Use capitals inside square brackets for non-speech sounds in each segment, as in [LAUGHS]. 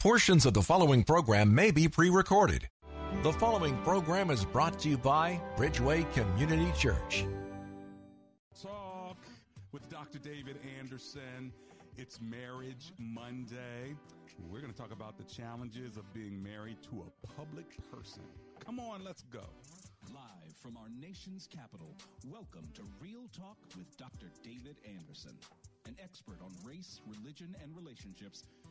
Portions of the following program may be pre recorded. The following program is brought to you by Bridgeway Community Church. Talk with Dr. David Anderson. It's Marriage Monday. We're going to talk about the challenges of being married to a public person. Come on, let's go. Live from our nation's capital, welcome to Real Talk with Dr. David Anderson. An expert on race, religion, and relationships,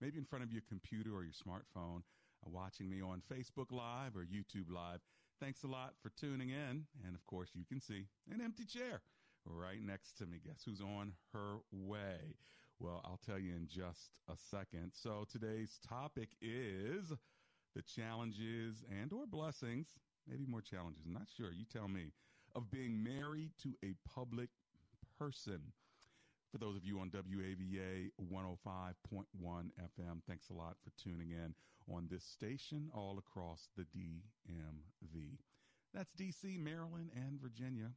maybe in front of your computer or your smartphone, uh, watching me on Facebook Live or YouTube Live. Thanks a lot for tuning in. And of course, you can see an empty chair right next to me. Guess who's on her way? Well, I'll tell you in just a second. So today's topic is the challenges and or blessings, maybe more challenges, I'm not sure, you tell me, of being married to a public person. For those of you on WAVA 105.1 FM, thanks a lot for tuning in on this station all across the DMV. That's DC, Maryland, and Virginia,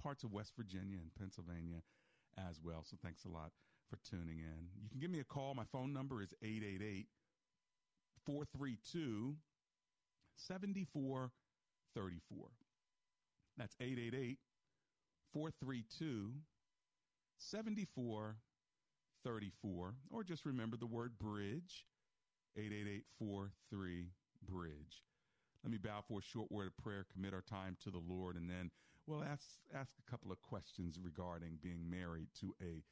parts of West Virginia and Pennsylvania as well. So thanks a lot for tuning in. You can give me a call. My phone number is 888 432 7434. That's 888 432 7434. Or just remember the word bridge 88843 bridge. Let me bow for a short word of prayer, commit our time to the Lord, and then we'll ask, ask a couple of questions regarding being married to a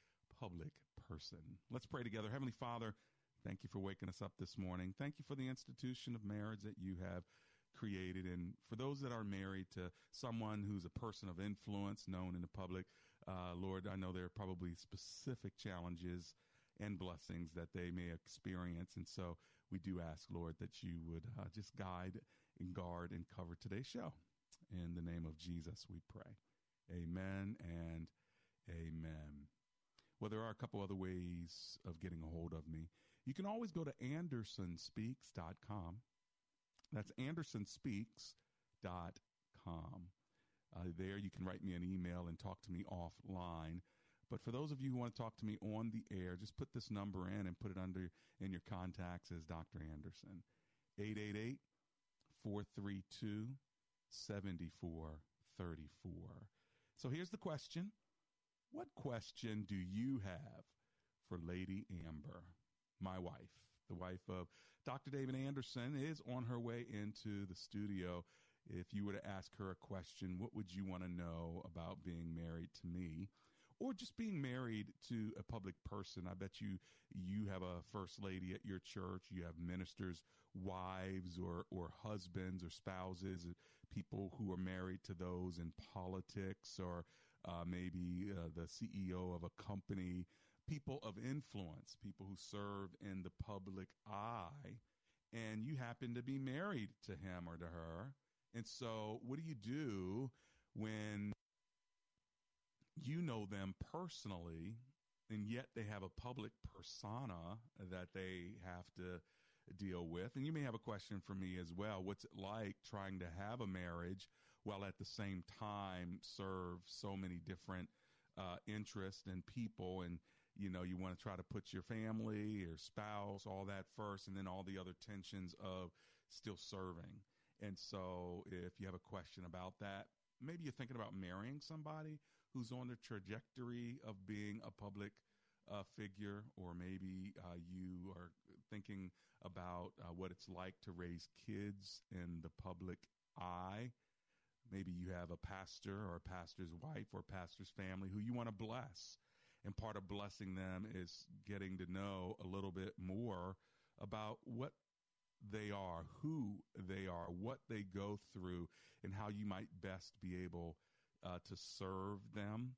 public person. Let's pray together. Heavenly Father, thank you for waking us up this morning. Thank you for the institution of marriage that you have created. And for those that are married to someone who's a person of influence known in the public, uh, Lord, I know there are probably specific challenges and blessings that they may experience. And so we do ask, Lord, that you would uh, just guide and guard and cover today's show. In the name of Jesus, we pray. Amen and amen. Well, there are a couple other ways of getting a hold of me. You can always go to andersonspeaks.com. That's andersonspeaks.com. Uh, there you can write me an email and talk to me offline. But for those of you who want to talk to me on the air, just put this number in and put it under in your contacts as Dr. Anderson. 888 432 7434. So here's the question What question do you have for Lady Amber, my wife? The wife of Dr. David Anderson is on her way into the studio. If you were to ask her a question, what would you want to know about being married to me? or just being married to a public person. I bet you you have a first lady at your church, you have ministers, wives or or husbands or spouses, people who are married to those in politics or uh, maybe uh, the CEO of a company, people of influence, people who serve in the public eye, and you happen to be married to him or to her. And so, what do you do when you know them personally, and yet they have a public persona that they have to deal with. And you may have a question for me as well. What's it like trying to have a marriage while at the same time serve so many different uh, interests and people? And, you know, you want to try to put your family, your spouse, all that first, and then all the other tensions of still serving. And so if you have a question about that, maybe you're thinking about marrying somebody who's on the trajectory of being a public uh, figure, or maybe uh, you are thinking about uh, what it's like to raise kids in the public eye. Maybe you have a pastor or a pastor's wife or pastor's family who you want to bless. And part of blessing them is getting to know a little bit more about what they are, who they are, what they go through, and how you might best be able uh, to serve them.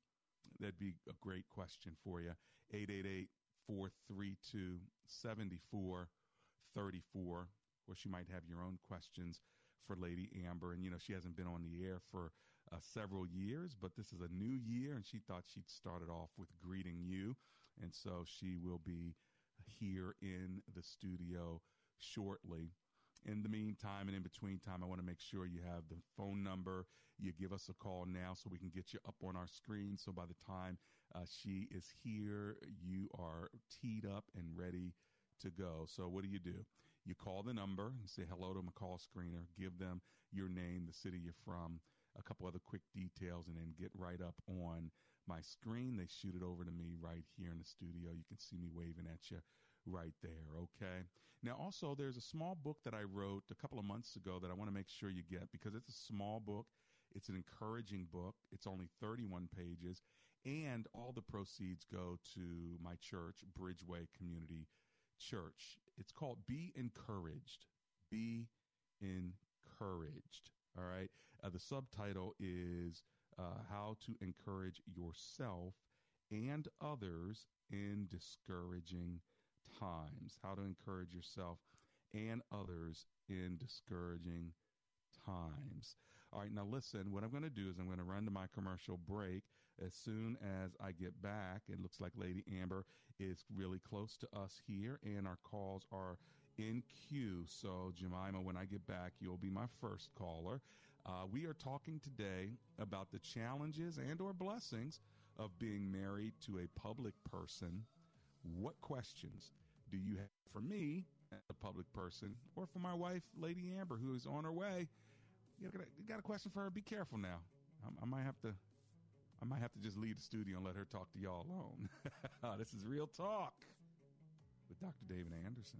That'd be a great question for you. 888 432 7434. Of course, you might have your own questions for Lady Amber. And, you know, she hasn't been on the air for uh, several years, but this is a new year, and she thought she'd start it off with greeting you. And so she will be here in the studio shortly. In the meantime and in between time, I want to make sure you have the phone number. You give us a call now so we can get you up on our screen. So by the time uh, she is here, you are teed up and ready to go. So what do you do? You call the number and say hello to McCall Screener. Give them your name, the city you're from, a couple other quick details, and then get right up on my screen. They shoot it over to me right here in the studio. You can see me waving at you right there. Okay. Now, also, there's a small book that I wrote a couple of months ago that I want to make sure you get because it's a small book. It's an encouraging book. It's only 31 pages, and all the proceeds go to my church, Bridgeway Community Church. It's called Be Encouraged. Be Encouraged. All right. Uh, the subtitle is uh, How to Encourage Yourself and Others in Discouraging Times. Times, how to encourage yourself and others in discouraging times. All right, now listen, what I'm going to do is I'm going to run to my commercial break. As soon as I get back, it looks like Lady Amber is really close to us here, and our calls are in queue. So, Jemima, when I get back, you'll be my first caller. Uh, we are talking today about the challenges and or blessings of being married to a public person. What questions do you have for me, a public person, or for my wife, Lady Amber, who is on her way? You got a, you got a question for her? Be careful now. I, I might have to. I might have to just leave the studio and let her talk to y'all alone. [LAUGHS] this is Real Talk with Dr. David Anderson.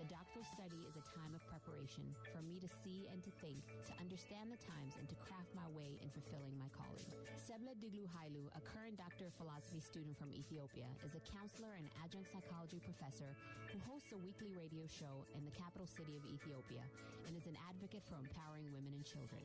The doctoral study is a time of preparation for me to see and to think, to understand the times, and to craft my way in fulfilling my calling. Sebla Diglu Hailu, a current Doctor of Philosophy student from Ethiopia, is a counselor and adjunct psychology professor who hosts a weekly radio show in the capital city of Ethiopia and is an advocate for empowering women and children.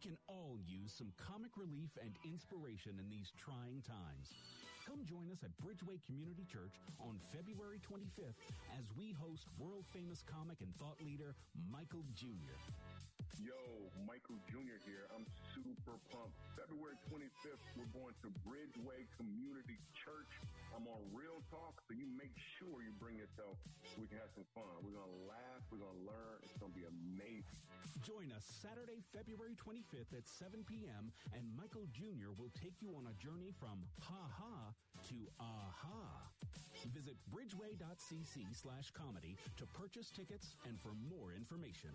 Can all use some comic relief and inspiration in these trying times. Come join us at Bridgeway Community Church on February 25th as we host world famous comic and thought leader Michael Jr. Yo, Michael Jr. here. I'm super pumped. February 25th, we're going to Bridgeway Community Church. I'm on Real Talk, so you make sure you bring yourself so we can have some fun. We're going to laugh, we're going to learn. It's going to be amazing. Join us Saturday, February 25th at 7 p.m., and Michael Jr. will take you on a journey from ha ha to aha. Visit bridgeway.cc slash comedy to purchase tickets and for more information.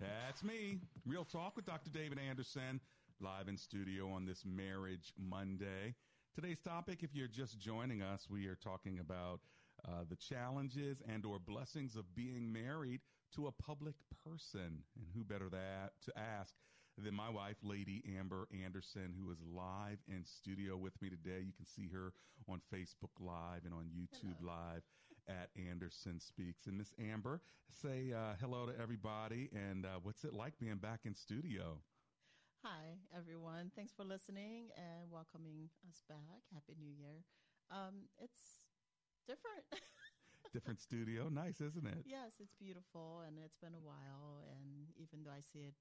That's me. Real Talk with Dr. David Anderson, live in studio on this Marriage Monday. Today's topic, if you're just joining us, we are talking about uh, the challenges and or blessings of being married to a public person. And who better that to ask than my wife, Lady Amber Anderson, who is live in studio with me today. You can see her on Facebook Live and on YouTube hello. Live at Anderson Speaks. And Miss Amber, say uh, hello to everybody. And uh, what's it like being back in studio? Hi, everyone. Thanks for listening and welcoming us back. Happy New Year. Um, it's different. [LAUGHS] different studio. Nice, isn't it? Yes, it's beautiful and it's been a while. And even though I see it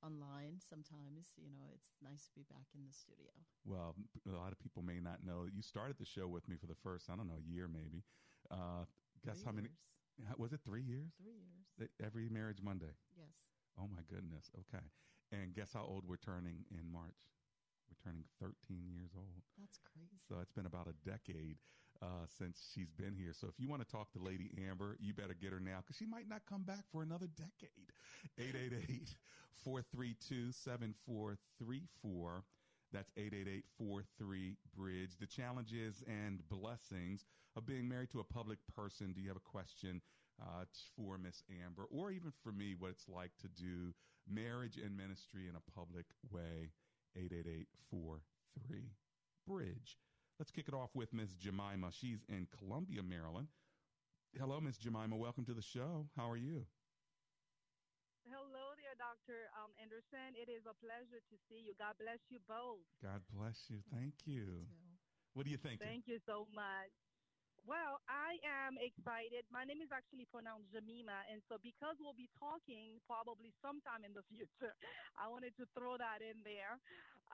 online sometimes, you know, it's nice to be back in the studio. Well, a lot of people may not know that you started the show with me for the first, I don't know, a year maybe. Uh, guess three how many? Was it three years? Three years. Every marriage Monday. Yes. Oh my goodness. Okay. And guess how old we're turning in March? We're turning 13 years old. That's crazy. So it's been about a decade uh, since she's been here. So if you want to talk to Lady Amber, you better get her now because she might not come back for another decade. 888 432 7434. That's 888-43 Bridge. The challenges and blessings of being married to a public person. Do you have a question uh, for Miss Amber or even for me what it's like to do marriage and ministry in a public way? 888-43 Bridge. Let's kick it off with Ms. Jemima. She's in Columbia, Maryland. Hello, Ms. Jemima. Welcome to the show. How are you? Hello Dr. Um, Anderson. It is a pleasure to see you. God bless you both. God bless you. Thank you. What do you think? Thank you so much. Well, I am excited. My name is actually pronounced Jamima, and so because we'll be talking probably sometime in the [LAUGHS] future, I wanted to throw that in there,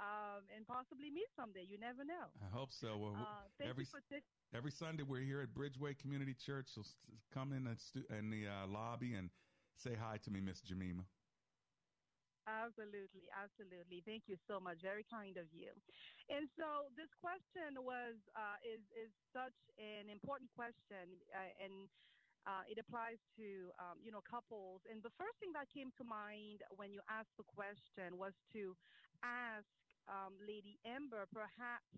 um, and possibly meet someday. You never know. I hope so. Well, uh, every t- every Sunday we're here at Bridgeway Community Church. So come in the, stu- in the uh, lobby and say hi to me, Miss Jamima. Absolutely, absolutely. Thank you so much. Very kind of you. And so this question was uh, is is such an important question, uh, and uh, it applies to um, you know couples. And the first thing that came to mind when you asked the question was to ask um, Lady Amber, perhaps,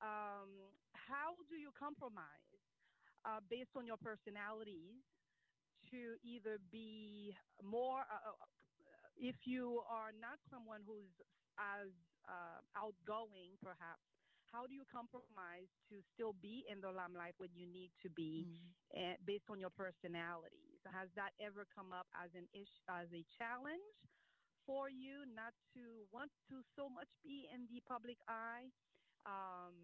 um, how do you compromise uh, based on your personalities to either be more uh, uh, if you are not someone who's as uh, outgoing, perhaps, how do you compromise to still be in the limelight when you need to be, mm-hmm. uh, based on your personalities? Has that ever come up as an issue, as a challenge for you, not to want to so much be in the public eye? Um,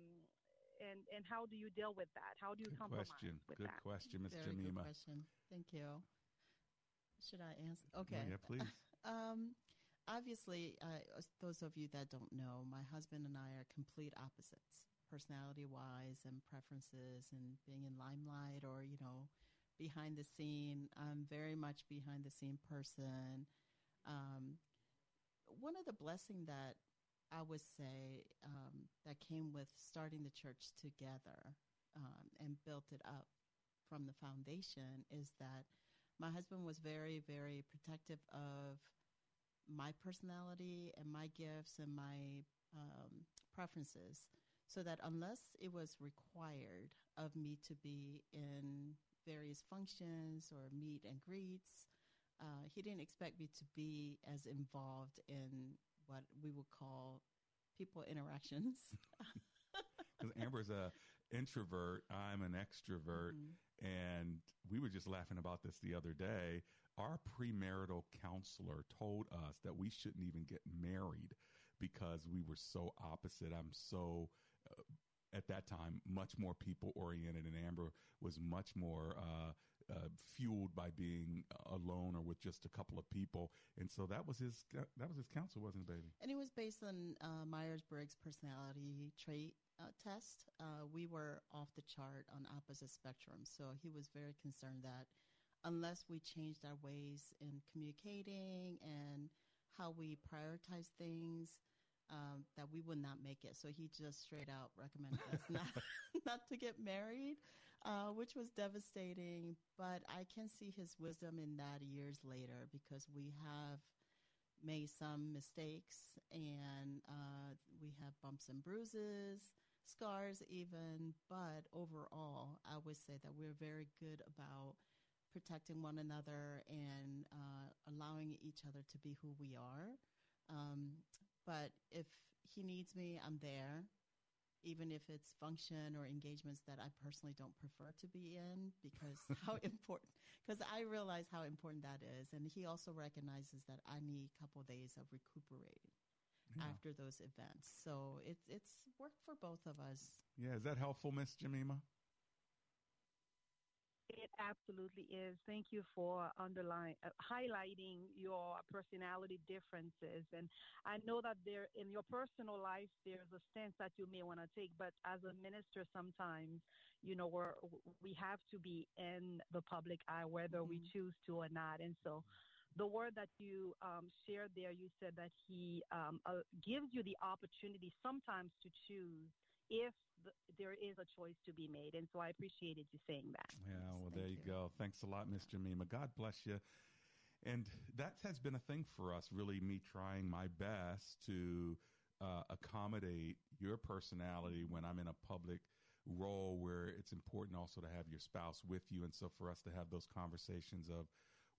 and and how do you deal with that? How do you good compromise question. with good that? question, Ms. Very Jamima. Good question. Thank you. Should I answer? Okay. Yeah, yeah please. Um, obviously, uh, those of you that don't know, my husband and I are complete opposites, personality wise and preferences, and being in limelight or you know, behind the scene. I'm very much behind the scene person. Um, one of the blessing that I would say um, that came with starting the church together um, and built it up from the foundation is that my husband was very, very protective of my personality and my gifts and my um, preferences, so that unless it was required of me to be in various functions or meet and greets, uh, he didn't expect me to be as involved in what we would call people interactions. [LAUGHS] Because Amber's a introvert, I'm an extrovert, Mhm. And we were just laughing about this the other day. Our premarital counselor told us that we shouldn't even get married because we were so opposite. I'm so uh, at that time much more people oriented, and Amber was much more. Uh, uh, fueled by being alone or with just a couple of people, and so that was his that was his counsel, wasn't it, baby? And it was based on uh, Myers Briggs personality trait uh, test. Uh, we were off the chart on opposite spectrum. So he was very concerned that unless we changed our ways in communicating and how we prioritize things, um, that we would not make it. So he just straight out recommended us [LAUGHS] not, not to get married, uh, which was devastating. But I can see his wisdom in that years later because we have made some mistakes and uh, we have bumps and bruises, scars even. But overall, I would say that we're very good about protecting one another and uh, allowing each other to be who we are. Um, but if he needs me, I'm there. Even if it's function or engagements that I personally don't prefer to be in, because [LAUGHS] how important, because I realize how important that is. And he also recognizes that I need a couple of days of recuperating Yeah. after those events. So it's it's worked for both of us. Yeah, is that helpful, Miss Jamima? It absolutely is. Thank you for underlying, uh, highlighting your personality differences. And I know that there, in your personal life, there's a stance that you may want to take, but as a minister, sometimes, you know, we're, we have to be in the public eye, whether we choose to or not. And so, the word that you um, shared there, you said that he um, uh, gives you the opportunity sometimes to choose if the, there is a choice to be made. And so I appreciated you saying that. Yeah, well, there you, go. Thanks a lot, Miss Jamima. God bless you. And that has been a thing for us, really, me trying my best to uh, accommodate your personality when I'm in a public role where it's important also to have your spouse with you. And so for us to have those conversations of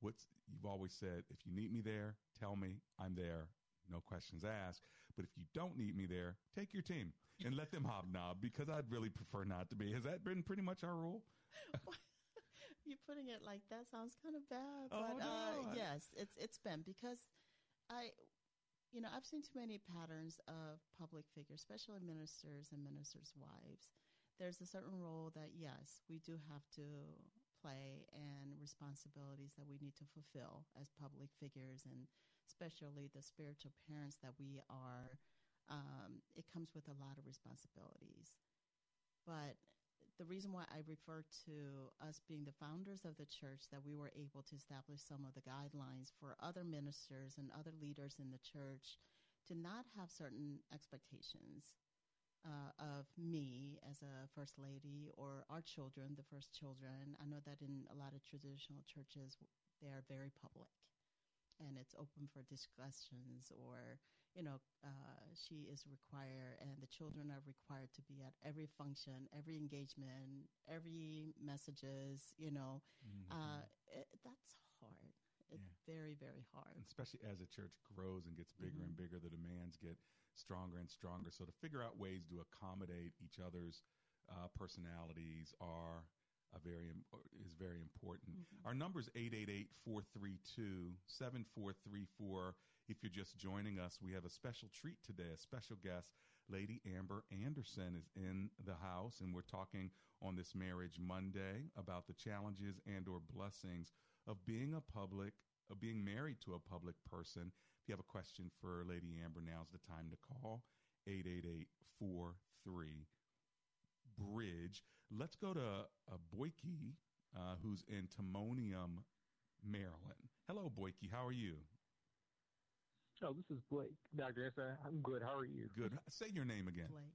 what's, you've always said, if you need me there, tell me I'm there. No questions asked. But if you don't need me there, take your team and let them hobnob because I'd really prefer not to be. Has that been pretty much our rule? [LAUGHS] you're putting it like that sounds kind of bad, Oh, but uh, no, I- yes, it's it's been because I, you know, I've seen too many patterns of public figures, especially ministers and ministers' wives. There's a certain role that yes, we do have to play and responsibilities that we need to fulfill as public figures, and especially the spiritual parents that we are. Um, it comes with a lot of responsibilities, but the reason why I refer to us being the founders of the church that we were able to establish some of the guidelines for other ministers and other leaders in the church to not have certain expectations uh, of me as a first lady or our children, the first children. I know that in a lot of traditional churches, they are very public and it's open for discussions or you know uh, she is required and the children are required to be at every function every engagement every messages you know uh, it, that's very very hard And especially as a church grows and gets bigger and Mhm. bigger, the demands get stronger and stronger. So to figure out ways to accommodate each other's uh, personalities are a very im- is very important. Our number is 888-432-7434. If you're just joining us, we have a special treat today. A special guest, Lady Amber Anderson is in the house and we're talking on this marriage Monday about the challenges and or blessings of being a public of being married to a public person. If you have a question for Lady Amber, now's the time to call 888-43 Bridge. Let's go to uh, Boyke, uh, who's in Timonium, Maryland. Hello, Boyke. How are you? Oh, this is Blake, Doctor I'm good. How are you? Good. Say your name again. Blake.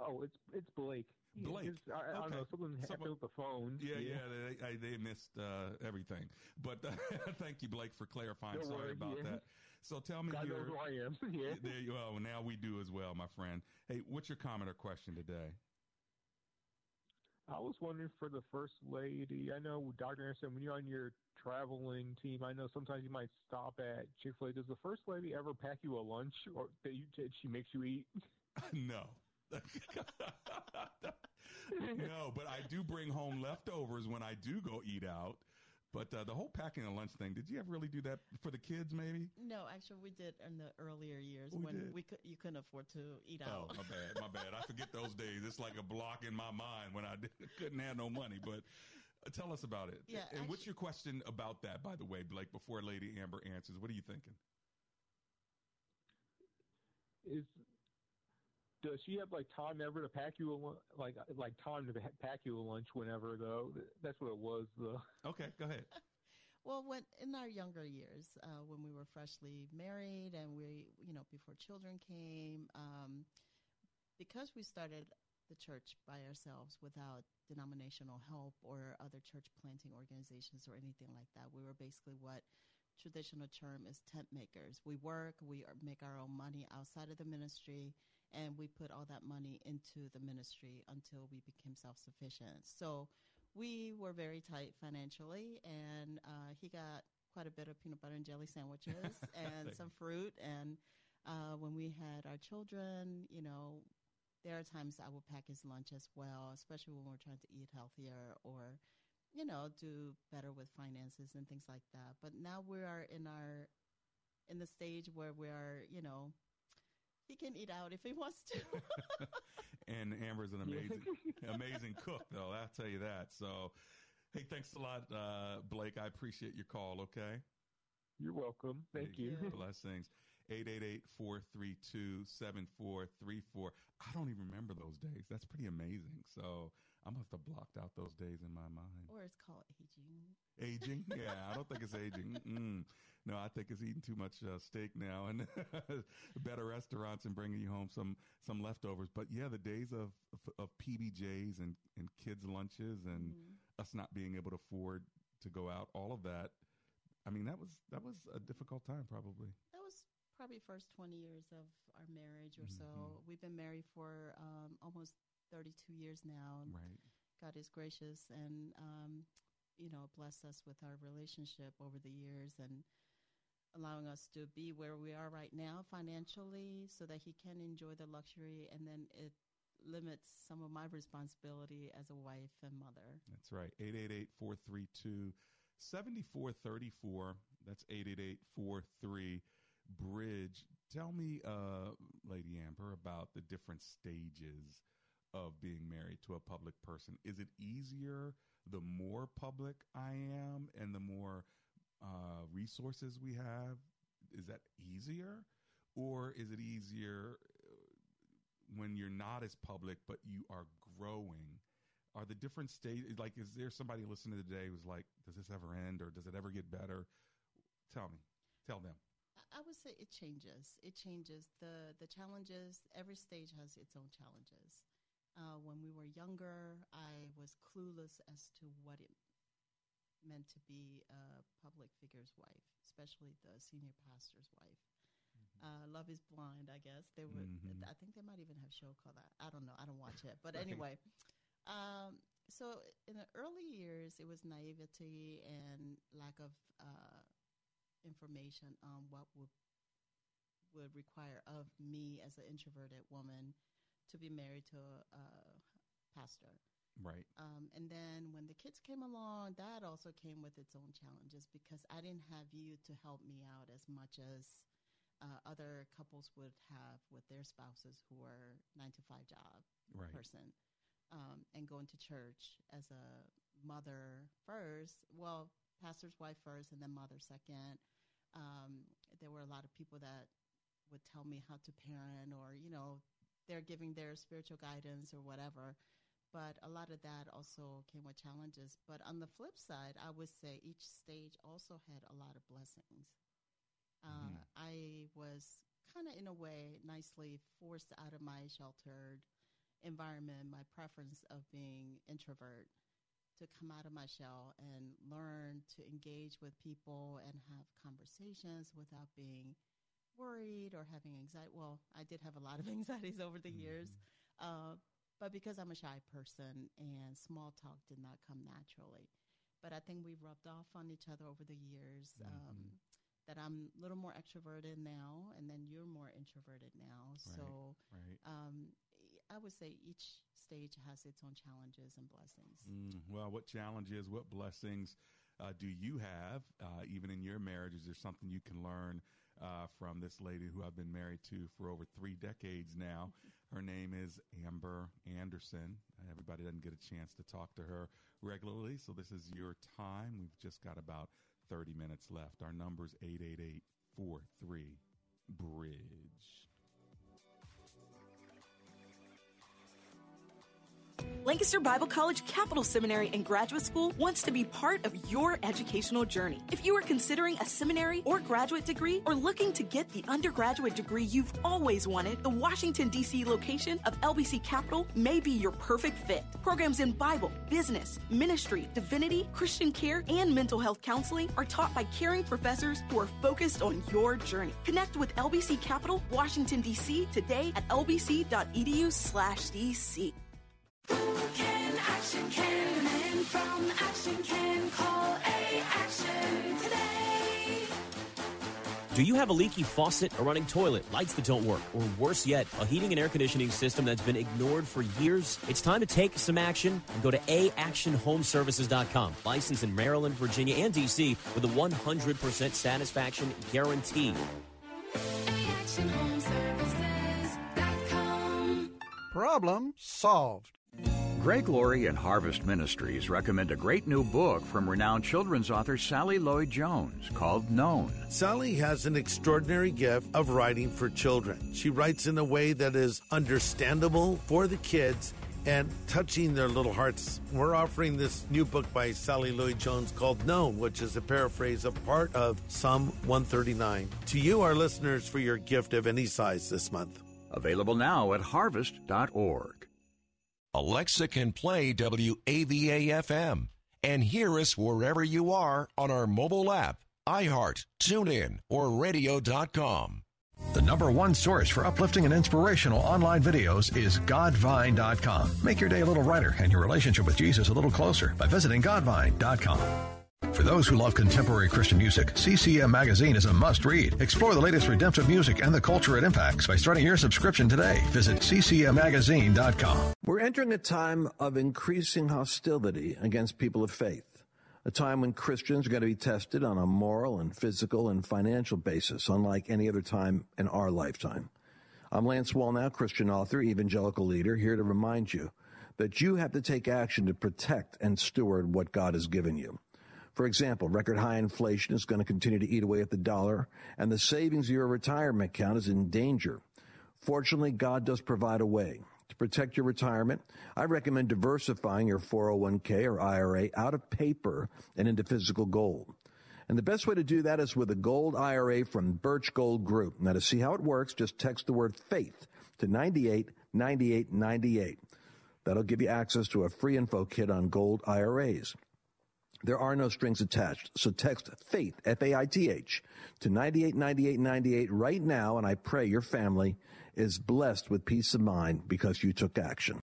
Oh, it's it's Blake. Yeah, Blake. it's- I, I don't Okay. know. Something happened Someone- with the phone. Yeah, yeah, they, I, they missed uh, everything. But uh, [LAUGHS] thank you, Blake, for clarifying. Don't Sorry worry, about yeah. that. So tell me God your. knows who I am. [LAUGHS] yeah. There you go. Now we do as well, my friend. Hey, what's your comment or question today? I was wondering for the first lady. I know Dr. Anderson, when you're on your traveling team, I know sometimes you might stop at Chick Fil A. Does the first lady ever pack you a lunch, or that you she makes you eat? [LAUGHS] no. [LAUGHS] no, but I do bring home leftovers when I do go eat out. But uh, the whole packing a lunch thing, did you ever really do that for the kids? Maybe. No, actually, we did in the earlier years We when did? we could you couldn't afford to eat out. Oh, out. my bad, my bad. I forget those days. It's like a block in my mind when I did, [LAUGHS] couldn't have no money. But uh, tell us about it. Yeah, And what's your question about that, by the way, Blake? Before Lady Amber answers, what are you thinking? Is does she have like time ever to pack you a like like time to pack you a lunch whenever though? That's what it was though. Okay, go ahead. [LAUGHS] Well, when in our younger years, uh, when we were freshly married and we, you know, before children came, um, because we started the church by ourselves without denominational help or other church planting organizations or anything like that, we were basically what traditional term is tent makers. We work, we are, make our own money outside of the ministry, and we put all that money into the ministry until we became self sufficient. So we were very tight financially, and uh, he got quite a bit of peanut butter and jelly sandwiches [LAUGHS] and some fruit. And uh, when we had our children, you know, there are times I will pack his lunch as well, especially when we're trying to eat healthier or, you know, do better with finances and things like that. But now we are in our in the stage where we are, you know, he can eat out if he wants to. [LAUGHS] and Amber's an amazing, amazing cook, though. I'll tell you that. So, hey, thanks a lot, uh, Blake. I appreciate your call. Okay. You're welcome. Thank you. Blessings. 888-432-7434. I don't even remember those days. That's pretty amazing. So I must have blocked out those days in my mind. or it's called aging. Aging? Yeah, I don't think it's aging. Mm-mm. No, I think it's eating too much uh, steak now and [LAUGHS] better restaurants and bringing you home some some leftovers. But yeah, the days of of PBJs and and kids lunches and Mm-hmm. us not being able to afford to go out, all of that. I mean, that was that was a difficult time, probably. That was probably first 20 years of our marriage or so. Mhm. We've been married for um, almost 32 years now. Right. God is gracious and, um, you know, blessed us with our relationship over the years and allowing us to be where we are right now financially so that he can enjoy the luxury and then it limits some of my responsibility as a wife and mother. That's right. 888-432-7434. That's 888-43 Bridge. Tell me, uh, Lady Amber, about the different stages of being married to a public person. Is it easier the more public I am and the more uh, resources we have? Is that easier? Or is it easier uh, when you're not as public but you are growing? Are the different stages like? Is there somebody listening today who's like, "Does this ever end, or does it ever get better?" Tell me, tell them. I would say it changes. It changes. the The challenges. Every stage has its own challenges. Uh, when we were younger, I was clueless as to what it meant to be a public figure's wife, especially the senior pastor's wife. Uh, Love is blind. I guess they would. Mhm. I think they might even have a show called that. I don't know. I don't watch it, but [LAUGHS] Right. anyway. Um, so in the early years, it was naivety and lack of uh, information on what would would require of me as an introverted woman to be married to a, a pastor. Right. Um, and then when the kids came along, that also came with its own challenges because I didn't have you to help me out as much as uh, other couples would have with their spouses who are nine to five job Right. person um, and going to church as a mother first. Well, pastor's wife first, and then mother second. Um, there were a lot of people that would tell me how to parent, or you know, they're giving their spiritual guidance or whatever. But a lot of that also came with challenges. But on the flip side, I would say each stage also had a lot of blessings. Uh, Mhm. I was kind of, in a way, nicely forced out of my sheltered environment, my preference of being introvert, to come out of my shell and learn to engage with people and have conversations without being worried or having anxiety. Well, I did have a lot of [LAUGHS] anxieties over the years, uh, But because I'm a shy person and small talk did not come naturally. But I think we've rubbed off on each other over the years. Um, Mm-hmm. that I'm a little more extroverted now, and then you're more introverted now. So, right. Um, I would say each stage has its own challenges and blessings. Mm, well, what challenges, what blessings uh, do you have, uh, even in your marriage? Is there something you can learn uh, from this lady who I've been married to for over three decades now? Her name is Amber Anderson. Uh, everybody doesn't get a chance to talk to her regularly, so this is your time. We've just got about 30 minutes left. Our number's 888 43 Bridge. Lancaster Bible College Capital Seminary and Graduate School wants to be part of your educational journey. If you are considering a seminary or graduate degree or looking to get the undergraduate degree you've always wanted, the Washington, D.C. location of LBC Capital may be your perfect fit. Programs in Bible, business, ministry, divinity, Christian care, and mental health counseling are taught by caring professors who are focused on your journey. Connect with LBC Capital, Washington, D.C. today at lbc.edu slash DC. Can action can men from action can call a action today. Do you have a leaky faucet, a running toilet, lights that don't work, or worse yet, a heating and air conditioning system that's been ignored for years? It's time to take some action and go to aactionhomeservices.com. Licensed in Maryland, Virginia, and DC with a 100% satisfaction guarantee. Problem solved. Greg Laurie and Harvest Ministries recommend a great new book from renowned children's author Sally Lloyd Jones called Known. Sally has an extraordinary gift of writing for children. She writes in a way that is understandable for the kids and touching their little hearts. We're offering this new book by Sally Lloyd Jones called Known, which is a paraphrase of part of Psalm 139. To you, our listeners, for your gift of any size this month. Available now at harvest.org. Alexa can play WAVA FM and hear us wherever you are on our mobile app, iHeart, TuneIn, or radio.com. The number one source for uplifting and inspirational online videos is Godvine.com. Make your day a little brighter and your relationship with Jesus a little closer by visiting Godvine.com. For those who love contemporary Christian music, CCM Magazine is a must read. Explore the latest redemptive music and the culture it impacts by starting your subscription today. Visit ccmmagazine.com. We're entering a time of increasing hostility against people of faith, a time when Christians are going to be tested on a moral and physical and financial basis, unlike any other time in our lifetime. I'm Lance Wallnau, Christian author, evangelical leader, here to remind you that you have to take action to protect and steward what God has given you. For example, record high inflation is going to continue to eat away at the dollar, and the savings of your retirement account is in danger. Fortunately, God does provide a way. To protect your retirement, I recommend diversifying your 401k or IRA out of paper and into physical gold. And the best way to do that is with a gold IRA from Birch Gold Group. Now, to see how it works, just text the word faith to 989898. That'll give you access to a free info kit on gold IRAs. There are no strings attached. So text FAITH, F-A-I-T-H, to 989898 right now, and I pray your family is blessed with peace of mind because you took action.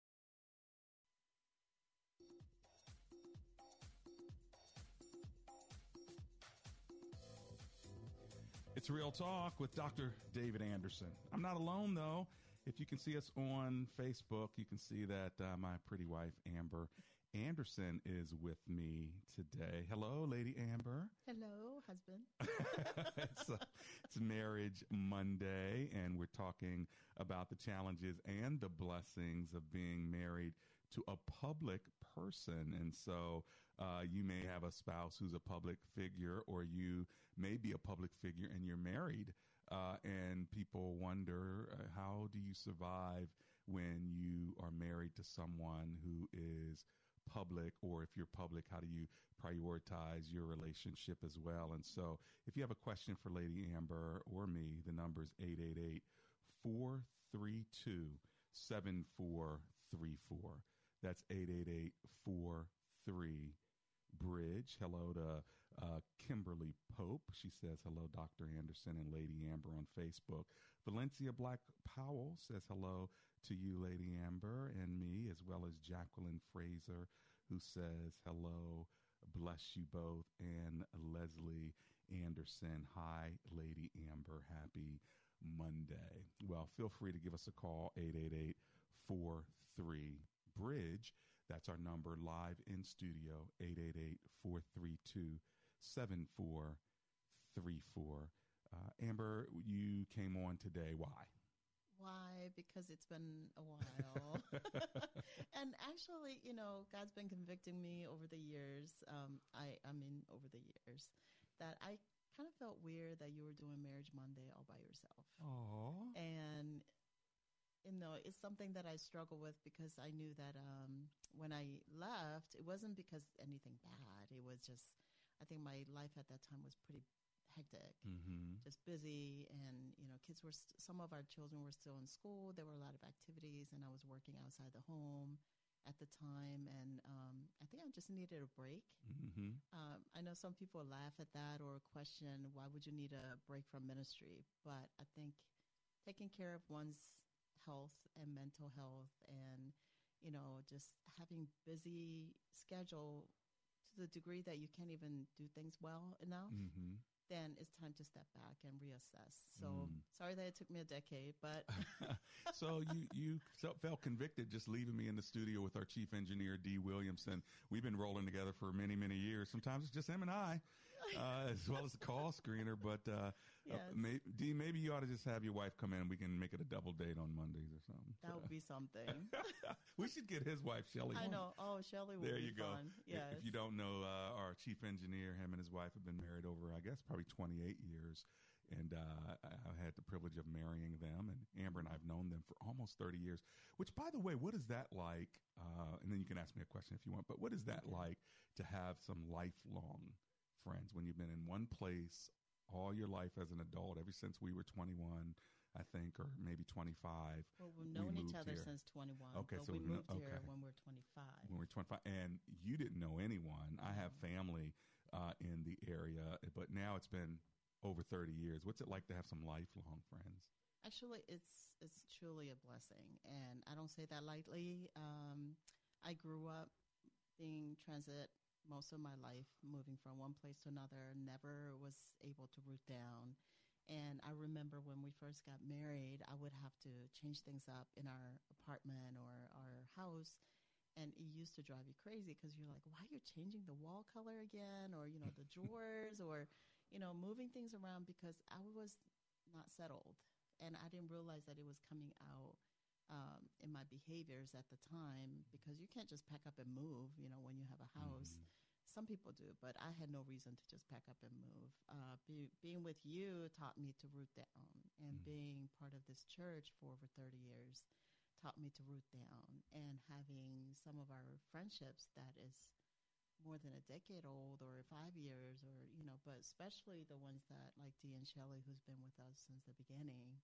It's Real Talk with Dr. David Anderson. I'm not alone, though. If you can see us on Facebook, you can see that uh, my pretty wife, Amber Anderson, is with me today. Hello, Lady Amber. Hello, husband. [LAUGHS] it's, uh, it's Marriage Monday, and we're talking about the challenges and the blessings of being married to a public person. And so uh, you may have a spouse who's a public figure, or you may be a public figure and you're married. Uh, and people wonder uh, how do you survive when you are married to someone who is public, or if you're public, how do you prioritize your relationship as well? And so, if you have a question for Lady Amber or me, the number is 888 432 7434. That's 888 43 Bridge. Hello to uh, Kimberly Pope. She says, Hello, Dr. Anderson and Lady Amber on Facebook. Valencia Black Powell says, Hello to you, Lady Amber, and me, as well as Jacqueline Fraser, who says hello, bless you both, and Leslie Anderson. Hi, Lady Amber. Happy Monday. Well, feel free to give us a call, 888 43 Bridge. That's our number live in studio, 888 432 7434. Uh, Amber, you came on today. Why? Why? Because it's been a while. [LAUGHS] and actually, you know, God's been convicting me over the years. Um, I, I mean, over the years, that I kind of felt weird that you were doing Marriage Monday all by yourself. Oh. And you know, it's something that I struggle with because I knew that um, when I left, it wasn't because anything bad. It was just, I think my life at that time was pretty hectic, mm-hmm. just busy, and you know, kids were st- some of our children were still in school. There were a lot of activities, and I was working outside the home at the time, and um, I think I just needed a break. Mm-hmm. Um, I know some people laugh at that or question why would you need a break from ministry, but I think taking care of one's health and mental health and you know just having busy schedule to the degree that you can't even do things well enough Mm-hmm. Then it's time to step back and reassess so Mm. sorry that it took me a decade but [LAUGHS] so you you felt, felt convicted just leaving me in the studio with our chief engineer D Williamson. We've been rolling together for many many years. Sometimes it's just him and I, uh, as well as the call screener. But uh, Yes. uh, may, Dee, maybe you ought to just have your wife come in. and We can make it a double date on Mondays or something. that would be something [LAUGHS] we should get his wife Shelly. i on. know oh shelly will There be you go. fun If- If you don't know, uh, our chief engineer, him and his wife have been married over, I guess, probably 28 years. And uh, I had the privilege of marrying them. And Amber and I have known them for almost 30 years, which, by the way, what is that like? Uh, and then you can ask me a question if you want, but what is that like to have some lifelong friends when you've been in one place all your life as an adult, ever since we were 21, I think, or maybe 25? well we've we known each other here. since 21 Okay, so we moved here okay. when we were 25 when we were 25 and you didn't know anyone i have family uh, in the area but now it's been over 30 years what's it like to have some lifelong friends Actually, it's it's truly a blessing, and I don't say that lightly. Um, I grew up being transit most of my life, moving from one place to another. Never was able to root down, and I remember when we first got married, I would have to change things up in our apartment or our house. And it used to drive you crazy because you're like, why are you changing the wall color again? Or, you know, the [LAUGHS] drawers or, you know, moving things around because I was not settled and I didn't realize that it was coming out um, in my behaviors at the time because you can't just pack up and move. You know, when you have a house, some people do, but I had no reason to just pack up and move. Uh, be, being with you taught me to root down, and being part of this church for over thirty years taught me to root down. And having some of our friendships that is more than a decade old or five years or you know but especially the ones that like Dee and Shelley who's been with us since the beginning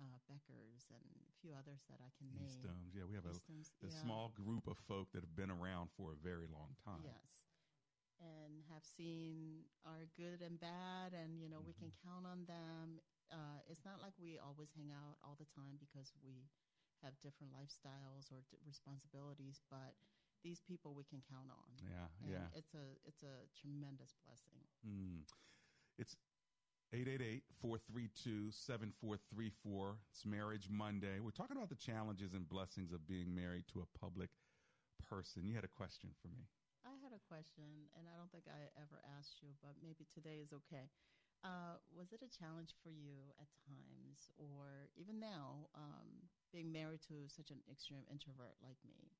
uh, Beckers and a few others that I can name Eastums. yeah we have a, Eastums, a yeah. small group of folk that have been around for a very long time yes and have seen our good and bad and you know we can Mm-hmm. count on them uh, it's not like we always hang out all the time because we have different lifestyles or d- responsibilities but these people we can count on Yeah, and yeah. it's a it's a tremendous blessing Mm. It's 888-432-7434. It's Marriage Monday. We're talking about the challenges and blessings of being married to a public person. You had a question for me. I had a question, and I don't think I ever asked you, but maybe today is okay. Uh, was it a challenge for you at times, or even now, um, being married to such an extreme introvert like me?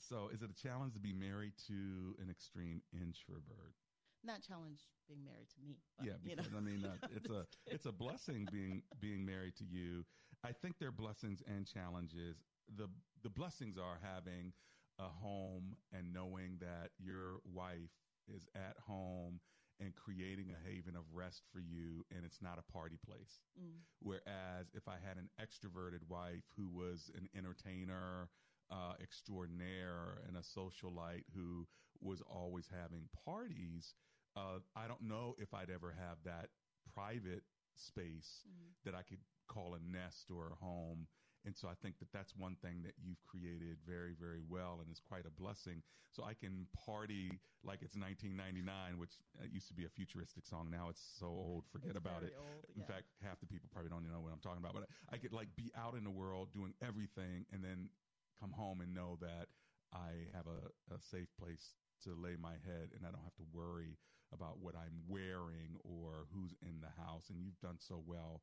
So, is it a challenge to be married to an extreme introvert? Not challenge being married to me. But, yeah, you know. because I mean, uh, [LAUGHS] it's a it's a blessing being being married to you. I think there are blessings and challenges. the The blessings are having a home and knowing that your wife is at home and creating a haven of rest for you, and it's not a party place. Mm. Whereas if I had an extroverted wife who was an entertainer uh, extraordinaire and a socialite who was always having parties, uh, I don't know if I'd ever have that private space Mm. that I could call a nest or a home And so I think that that's one thing that you've created very, very well and is quite a blessing. So I can party like it's 1999, which uh, used to be a futuristic song. Now it's so old, forget It's about it. old, In fact, half the people probably don't even know what I'm talking about, but I, I could like be out in the world doing everything and then come home and know that I have a, a safe place to lay my head and I don't have to worry about what I'm wearing or who's in the house. And you've done so well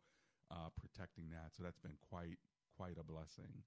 uh, protecting that. So that's been quite quite a blessing.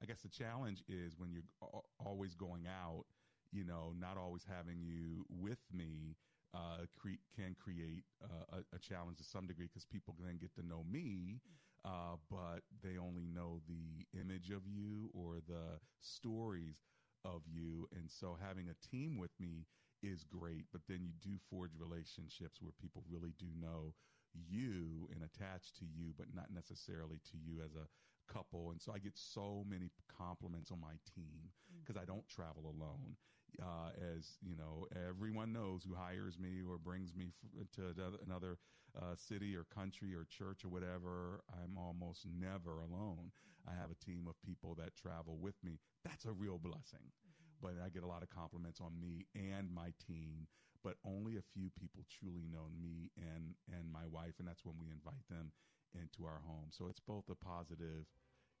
I guess the challenge is when you're al- always going out, you know, not always having you with me uh, cre- can create uh, a, a challenge to some degree because people then get to know me, uh, but they only know the image of you or the stories of you. And so having a team with me is great, but then you do forge relationships where people really do know you and attach to you, but not necessarily to you as a couple. And so I get so many compliments on my team because I don't travel alone. Uh, as you know, everyone knows who hires me or brings me f- to another, another uh, city or country or church or whatever. I'm almost never alone. I have a team of people that travel with me. That's a real blessing. Mm-hmm. But I get a lot of compliments on me and my team, but only a few people truly know me and and my wife, and that's when we invite them into our home. So it's both a positive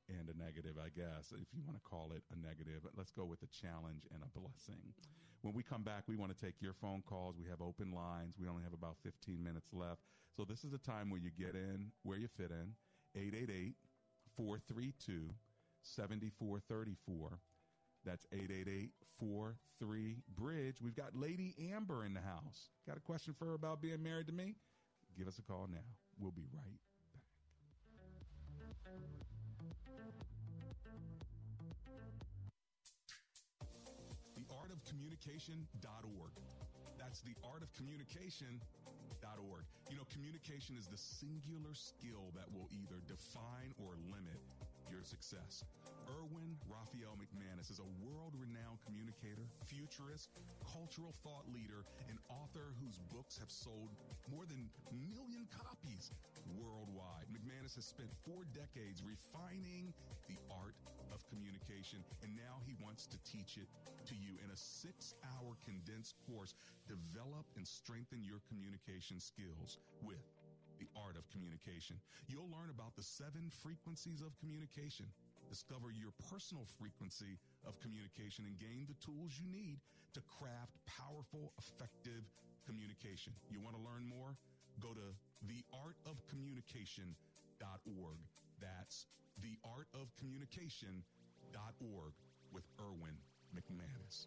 and a negative, I guess, if you want to call it a negative. But let's go with a challenge and a blessing. Mm-hmm. When we come back, we want to take your phone calls. We have open lines. We only have about 15 minutes left. So this is the time where you get in where you fit in. 888 432 7434. That's 888 43 Bridge. We've got Lady Amber in the house. Got a question for her about being married to me? Give us a call now. We'll be right back. theartofcommunication.org. That's theartofcommunication.org. You know, communication is the singular skill that will either define or limit your success. Erwin Raphael McManus is a world renowned communicator, futurist, cultural thought leader, and author whose books have sold more than a million copies worldwide. McManus has spent four decades refining the art of communication, and now he wants to teach it to you in a six hour condensed course. Develop and strengthen your communication skills with the art of communication. You'll learn about the seven frequencies of communication. Discover your personal frequency of communication and gain the tools you need to craft powerful, effective communication. You want to learn more? Go to theartofcommunication.org. That's theartofcommunication.org with Erwin McManus.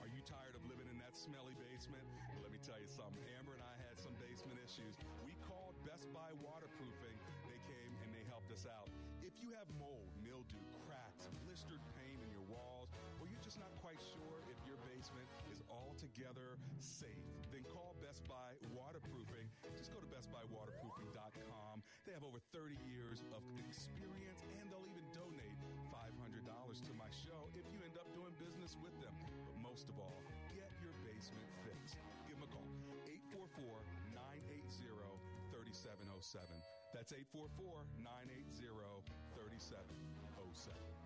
Are you tired of living in that smelly basement? Let me tell you something. Amber and I had some basement issues. We called Best Buy Waterproofing. They came and they helped us out. If you have mold, mildew, cracks, blistered paint in your walls, or you're just not quite sure if your basement is altogether safe, then call Best Buy Waterproofing. Just go to bestbuywaterproofing.com. They have over 30 years of experience and they'll even donate $500 to my show if you end up doing business with them. But most of all, get your basement fixed. Give them a call 844 980 3707. That's 844 980 3707.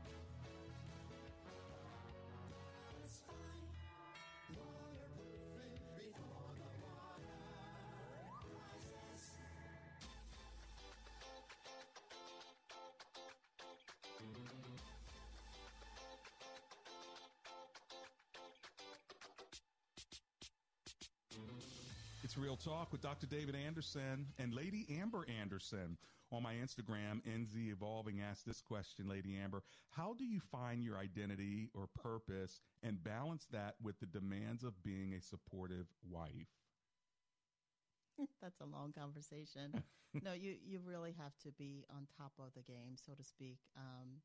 Real Talk with Dr. David Anderson and Lady Amber Anderson. On my Instagram, NZ Evolving asked this question, Lady Amber How do you find your identity or purpose and balance that with the demands of being a supportive wife? [LAUGHS] That's a long conversation. [LAUGHS] no, you, you really have to be on top of the game, so to speak. Um,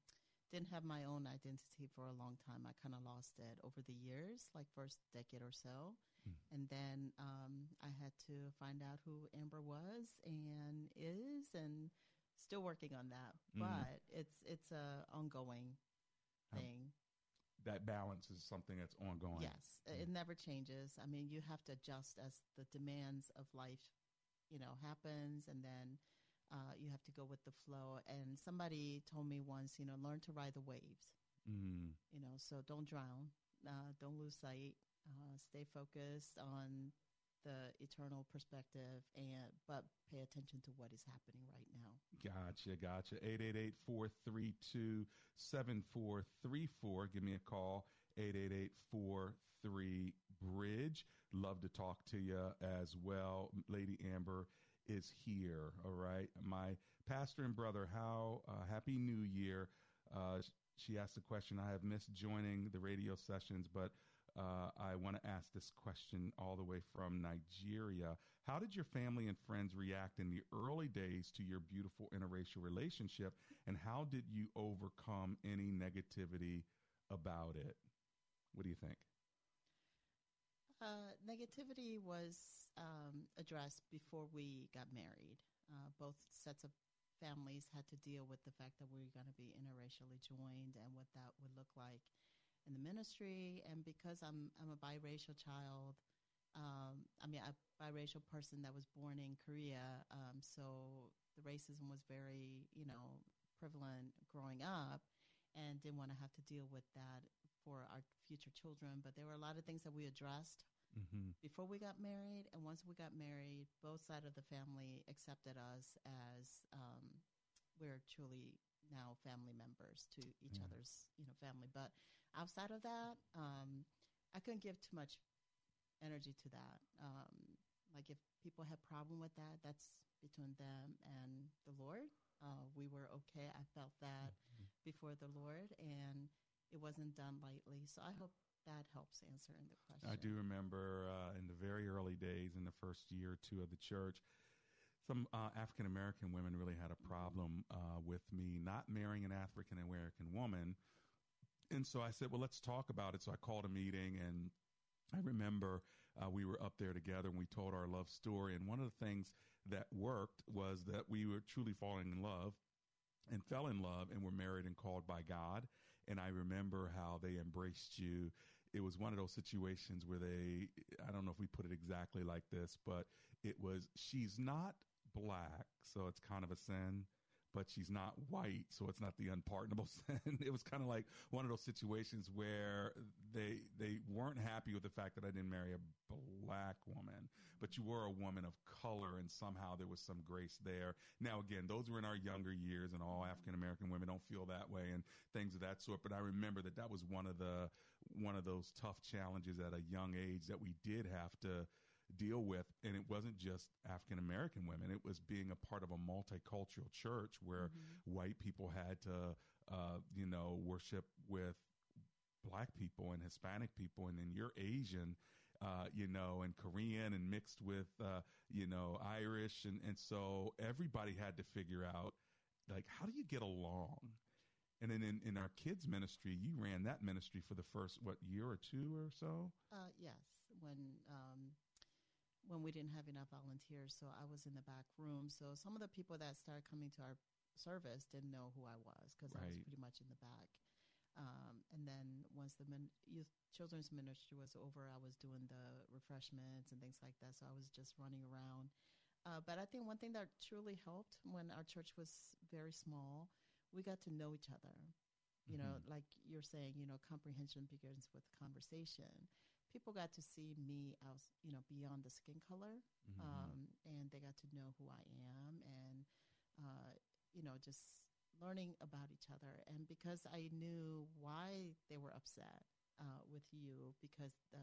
didn't have my own identity for a long time. I kind of lost it over the years, like first decade or so, Hmm. and then um, I had to find out who Amber was and is, and still working on that. Mhm. But it's it's a ongoing thing. That balance is something that's ongoing. Yes, it- it never changes. I mean, you have to adjust as the demands of life, you know, happens, and then uh, you have to go with the flow. And somebody told me once, you know, learn to ride the waves. Mm. You know, so don't drown, uh, don't lose sight, uh, stay focused on the eternal perspective, and but pay attention to what is happening right now. Gotcha, gotcha. 888 432 7434. Give me a call. 888 43 Bridge. Love to talk to you as well. Lady Amber is here. All right. My pastor and brother, how uh, happy new year. Uh, she asked the question I have missed joining the radio sessions, but uh, I want to ask this question all the way from Nigeria. How did your family and friends react in the early days to your beautiful interracial relationship, and how did you overcome any negativity about it? What do you think? Uh, negativity was um, addressed before we got married. Uh, both sets of families had to deal with the fact that we were going to be interracially joined and what that would look like in the ministry. And because I'm I'm a biracial child, um, I mean a biracial person that was born in Korea, um, so the racism was very you know prevalent growing up, and didn't want to have to deal with that for our future children. But there were a lot of things that we addressed Mm-hmm. before we got married and once we got married both sides of the family accepted us as um, we're truly now family members to each Yeah. other's you know family. But outside of that um, i couldn't give too much energy to that. Um, like if people had problem with that that's between them and the lord. Uh, we were okay. I felt that before the lord and it wasn't done lightly. So i hope that helps answering the question I do remember uh, in the very early days, in the first year or two of the church, some uh, African American women really had a problem uh, with me not marrying an African American woman. And so I said, well, let's talk about it. So I called a meeting and I remember uh, we were up there together and we told our love story. And one of the things that worked was that we were truly falling in love and fell in love and were married and called by God. And I remember how they embraced you. It was one of those situations where they, I don't know if we put it exactly like this, but it was, she's not black, so it's kind of a sin, but she's not white, so it's not the unpardonable [LAUGHS] sin. it was kind of like one of those situations where they they weren't happy with the fact that I didn't marry a black woman, but you were a woman of color, and somehow there was some grace there. Now, again, those were in our younger years, and all African American women don't feel that way, and things of that sort. But I remember that that was one of the one of those tough challenges at a young age that we did have to deal with. And it wasn't just African American women, it was being a part of a multicultural church where white people had to, uh, you know, worship with black people and Hispanic people. And then you're Asian. Uh, you know, and Korean and mixed with, uh, you know, Irish. And, and so everybody had to figure out, like, how do you get along? And then in, in our kids ministry, you ran that ministry for the first, what, year or two or so? Uh, yes, when um, when we didn't have enough volunteers, so I was in the back room. So some of the people that started coming to our service didn't know who I was because I was pretty much in the back. Um, and then once the min- youth children's ministry was over, I was doing the refreshments and things like that. So I was just running around. Uh, but I think one thing that truly helped when our church was very small, we got to know each other. You know, Mhm. like you're saying, you know, comprehension begins with conversation. People got to see me out, you know, beyond the skin color, Mhm. um, and they got to know who I am, and uh, you know, just learning about each other. And because I knew why they were upset uh, with you, because the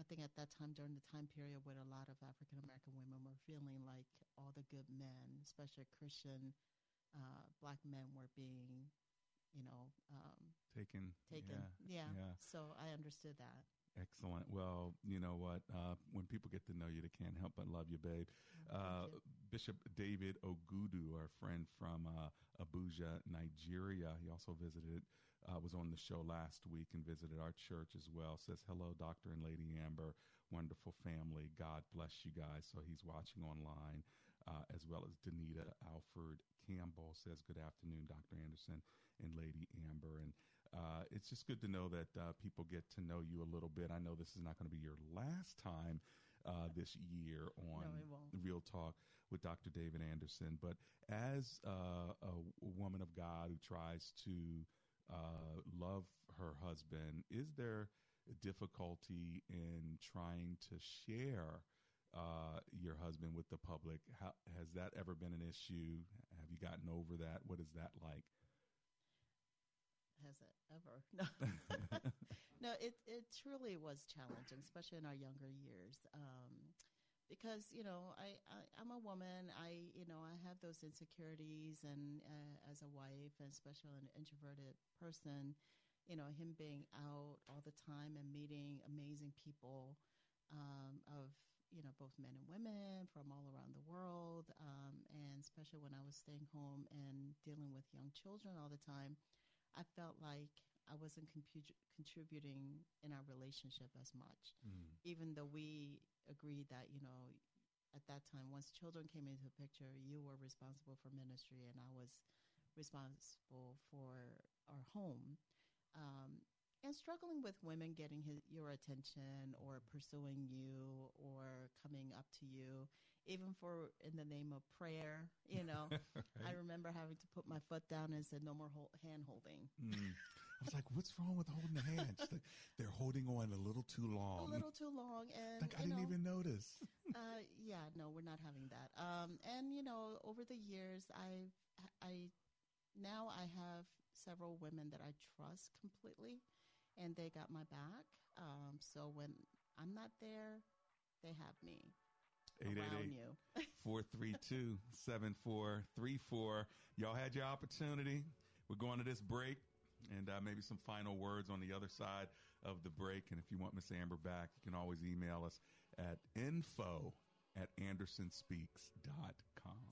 I think at that time, during the time period when a lot of African American women were feeling like all the good men, especially Christian uh, black men, were being, you know, um, Taken. taken. Yeah. Yeah. yeah. So I understood that. Excellent. Well, you know what? Uh, when people get to know you, they can't help but love you, babe. Uh, Bishop David Ogudu, our friend from uh, Abuja, Nigeria, he also visited, uh, was on the show last week and visited our church as well. Says, Hello, Dr. and Lady Amber. Wonderful family. God bless you guys. So he's watching online, uh, as well as Danita Alford Campbell says, Good afternoon, Dr. Anderson and Lady Amber. And uh, it's just good to know that uh, people get to know you a little bit. I know this is not going to be your last time uh, this year on No. Real Talk with Dr. David Anderson, but as uh, a woman of God who tries to uh, love her husband, is there difficulty in trying to share uh, your husband with the public? How, has that ever been an issue? Have you gotten over that? What is that like? Has it ever? [LAUGHS] No. no, it it truly was challenging, especially in our younger years. Um, because you know, I, I I'm a woman. I you know I have those insecurities, and uh, as a wife, and especially an introverted person, you know, him being out all the time and meeting amazing people um, of you know both men and women from all around the world, um, and especially when I was staying home and dealing with young children all the time. I felt like I wasn't compu- contributing in our relationship as much, Mm. even though we agreed that, you know, at that time, once children came into the picture, you were responsible for ministry and I was responsible for our home. Um, and struggling with women getting his, your attention or pursuing you or coming up to you, even for in the name of prayer, you know. [LAUGHS] I remember having to put my foot down and said, no more hol- hand holding. Mm. I was like, what's wrong with holding the hands? Like, They're holding on a little too long. A little too long. And, like, I didn't know, even notice. uh, yeah, no, we're not having that. Um, and you know, over the years, I've I now I have several women that I trust completely, and they got my back. Um, so when I'm not there, they have me around you. [LAUGHS] 432 7434. Y'all had your opportunity. We're going to this break and uh, maybe some final words on the other side of the break. And if you want Miss Amber back, you can always email us at info at andersonspeaks.com.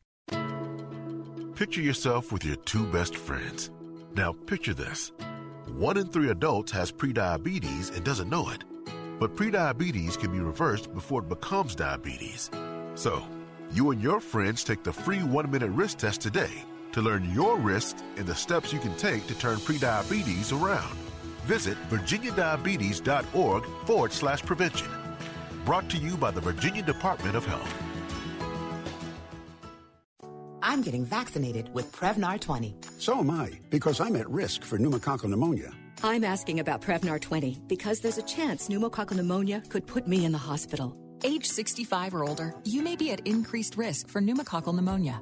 Picture yourself with your two best friends. Now picture this. One in three adults has prediabetes and doesn't know it. But prediabetes can be reversed before it becomes diabetes. So, you and your friends take the free one minute risk test today to learn your risks and the steps you can take to turn prediabetes around. Visit virginiadiabetes.org forward slash prevention. Brought to you by the Virginia Department of Health. I'm getting vaccinated with Prevnar 20. So am I, because I'm at risk for pneumococcal pneumonia. I'm asking about Prevnar 20 because there's a chance pneumococcal pneumonia could put me in the hospital. Age 65 or older, you may be at increased risk for pneumococcal pneumonia.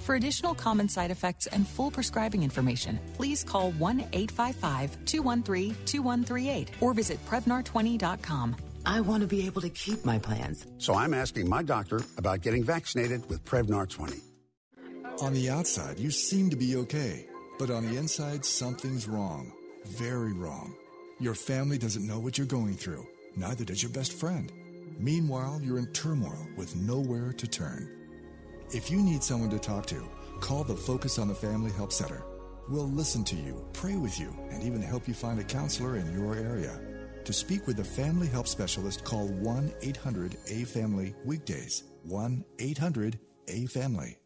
For additional common side effects and full prescribing information, please call 1 855 213 2138 or visit Prevnar20.com. I want to be able to keep my plans. So I'm asking my doctor about getting vaccinated with Prevnar 20. On the outside, you seem to be okay, but on the inside, something's wrong. Very wrong. Your family doesn't know what you're going through, neither does your best friend. Meanwhile, you're in turmoil with nowhere to turn. If you need someone to talk to, call the Focus on the Family Help Center. We'll listen to you, pray with you, and even help you find a counselor in your area. To speak with a family help specialist, call 1 800 A Family weekdays. 1 800 A Family.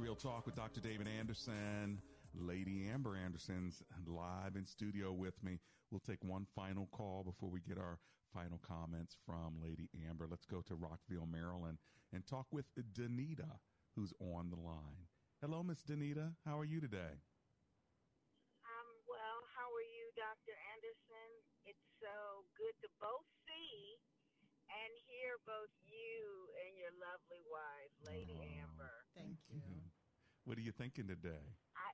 Real Talk with Dr. David Anderson. Lady Amber Anderson's live in studio with me. We'll take one final call before we get our final comments from Lady Amber. Let's go to Rockville, Maryland, and talk with Danita, who's on the line. Hello, Miss Danita. How are you today? Um, well, how are you, Dr. Anderson? It's so good to both and hear both you and your lovely wife, Lady Amber. Thank you. What are you thinking today? I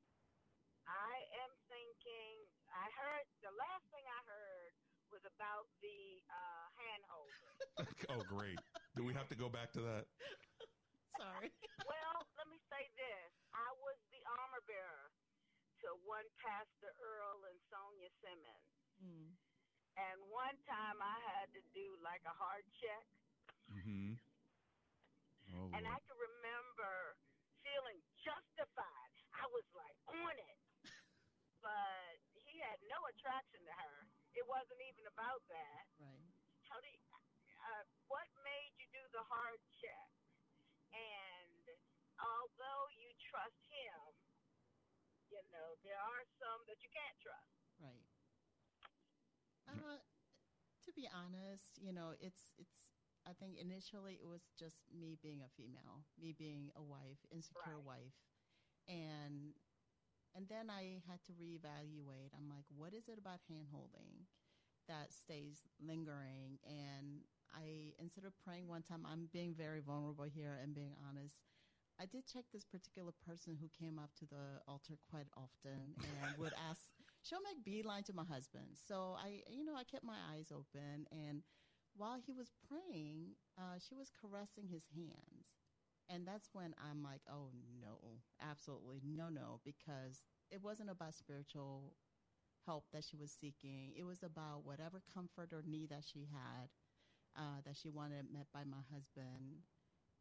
I am thinking. I heard the last thing I heard was about the uh, hand holder. [LAUGHS] oh, great. Do we have to go back to that? Sorry. [LAUGHS] well, let me say this: I was the armor bearer to one Pastor Earl and Sonia Simmons, Mm. And one time I had to do like a hard check, Mm-hmm. Oh, and I can remember feeling justified. I was like on it, but he had no attraction to her. It wasn't even about that. Right. How do you, uh, what made you do the hard check? And although you trust him, you know there are some that you can't trust. Right. Uh, to be honest, you know, it's it's. I think initially it was just me being a female, me being a wife, insecure wife, and and then I had to reevaluate. I'm like, what is it about hand holding that stays lingering? And I instead of praying one time, I'm being very vulnerable here and being honest. I did check this particular person who came up to the altar quite often and would [LAUGHS] ask, she'll make beeline to my husband. So I, you know, I kept my eyes open. And while he was praying, uh, she was caressing his hands. And that's when I'm like, oh, no, absolutely no, no, because it wasn't about spiritual help that she was seeking. It was about whatever comfort or need that she had, uh, that she wanted met by my husband.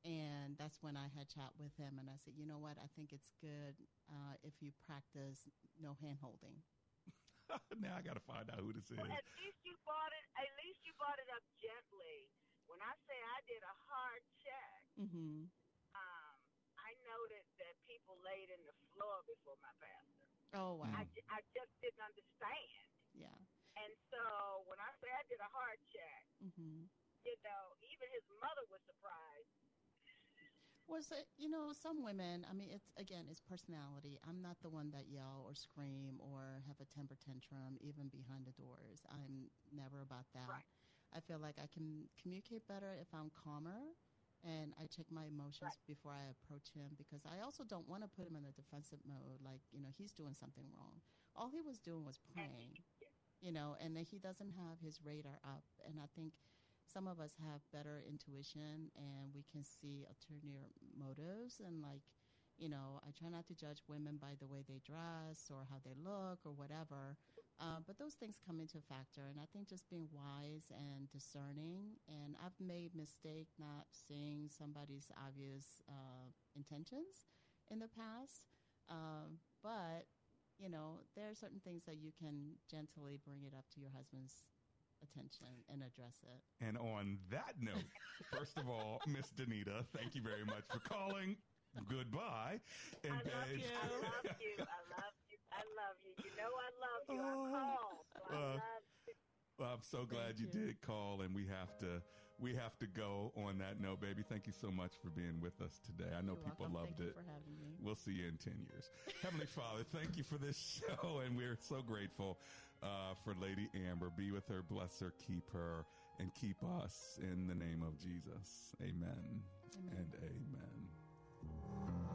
And that's when I had chat with him, and I said, you know what? I think it's good uh, if you practice no hand holding. [LAUGHS] now I got to find out who this is. Well, at least you bought it. At least you brought it up gently. When I say I did a hard check, Mm-hmm. um, I noted that people laid in the floor before my pastor. Oh wow. I, I just didn't understand. Yeah. And so when I say I did a hard check, Mm-hmm. you know, even his mother was surprised. Was it, you know, some women, I mean, it's, again, it's personality. I'm not the one that yell or scream or have a temper tantrum, even behind the doors. I'm never about that. I feel like I can communicate better if I'm calmer and I check my emotions before I approach him because I also don't want to put him in a defensive mode, like, you know, he's doing something wrong. All he was doing was praying, you know, and that he doesn't have his radar up. And I think some of us have better intuition and we can see ulterior motives and like you know, I try not to judge women by the way they dress or how they look or whatever. Uh, but those things come into factor, and I think just being wise and discerning. And I've made mistake not seeing somebody's obvious uh, intentions in the past, um, but you know, there are certain things that you can gently bring it up to your husband's attention and address it. And on that note, first of all, [LAUGHS] Miss Danita, thank you very much for calling. Goodbye. And I love you. I love you. I love you. I love you. You know I love you. I called. So I Uh, love you. Well, I'm so glad you. did call, and we have to we have to go on that note, baby. Thank you so much for being with us today. I know You're people welcome. loved Thank you it. for having me. We'll see you in ten years. Heavenly Father, thank you for this [LAUGHS] show, and we're so grateful uh, for Lady Amber. Be with her, bless her, keep her, and keep us in the name of Jesus. Amen, and amen.